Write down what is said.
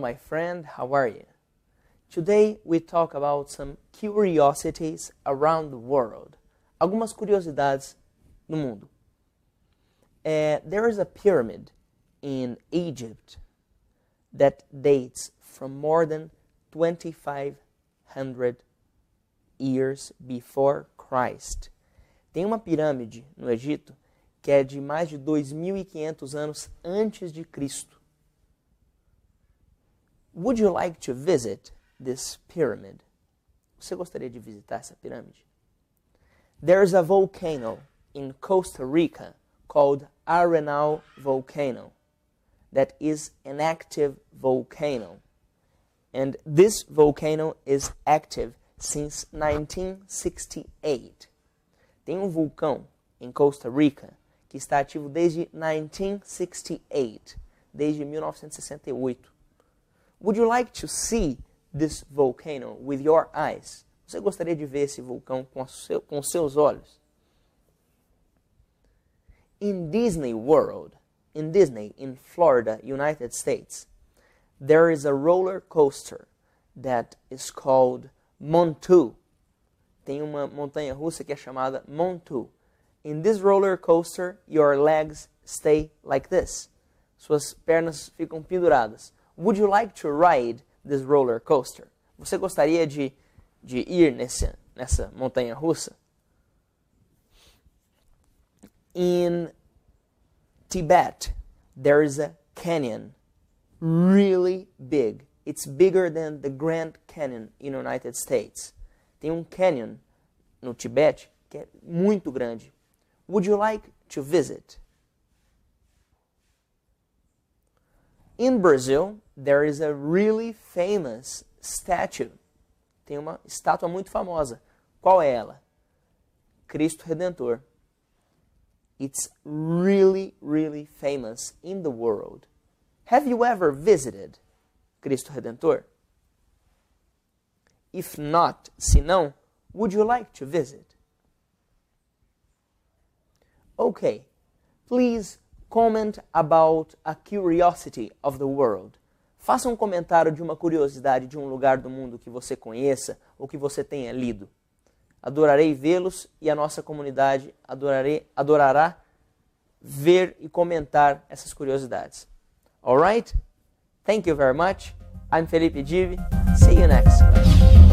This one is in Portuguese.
my friend, how are you? Today we talk about some curiosities around the world. Algumas curiosidades no mundo. Uh, there is a pyramid in Egypt that dates from more than 2500 years before Christ. Tem uma pirâmide no Egito que é de mais de 2500 anos antes de Cristo. Would you like to visit this pyramid? Você gostaria de visitar essa pirâmide? There's a volcano in Costa Rica called Arenal Volcano that is an active volcano. And this volcano is active since 1968. Tem um vulcão em Costa Rica que está ativo desde 1968, desde 1968. Would you like to see this volcano with your eyes? Você gostaria de ver esse vulcão com, seu, com seus olhos? In Disney World, in Disney, in Florida, United States, there is a roller coaster that is called Montu. Tem uma montanha russa que é chamada Montu. In this roller coaster, your legs stay like this. Suas pernas ficam penduradas. Would you like to ride this roller coaster? Você gostaria de, de ir nesse, nessa montanha russa? In Tibet, there is a canyon, really big. It's bigger than the Grand Canyon in the United States. Tem um canyon no Tibete que é muito grande. Would you like to visit? In Brazil, there is a really famous statue. Tem uma estátua muito famosa. Qual é ela? Cristo Redentor. It's really, really famous in the world. Have you ever visited Cristo Redentor? If not, se não, would you like to visit? Okay, please comment about a curiosity of the world. Faça um comentário de uma curiosidade de um lugar do mundo que você conheça ou que você tenha lido. Adorarei vê-los e a nossa comunidade adorarei, adorará ver e comentar essas curiosidades. Alright? Thank you very much. I'm Felipe Divi. See you next.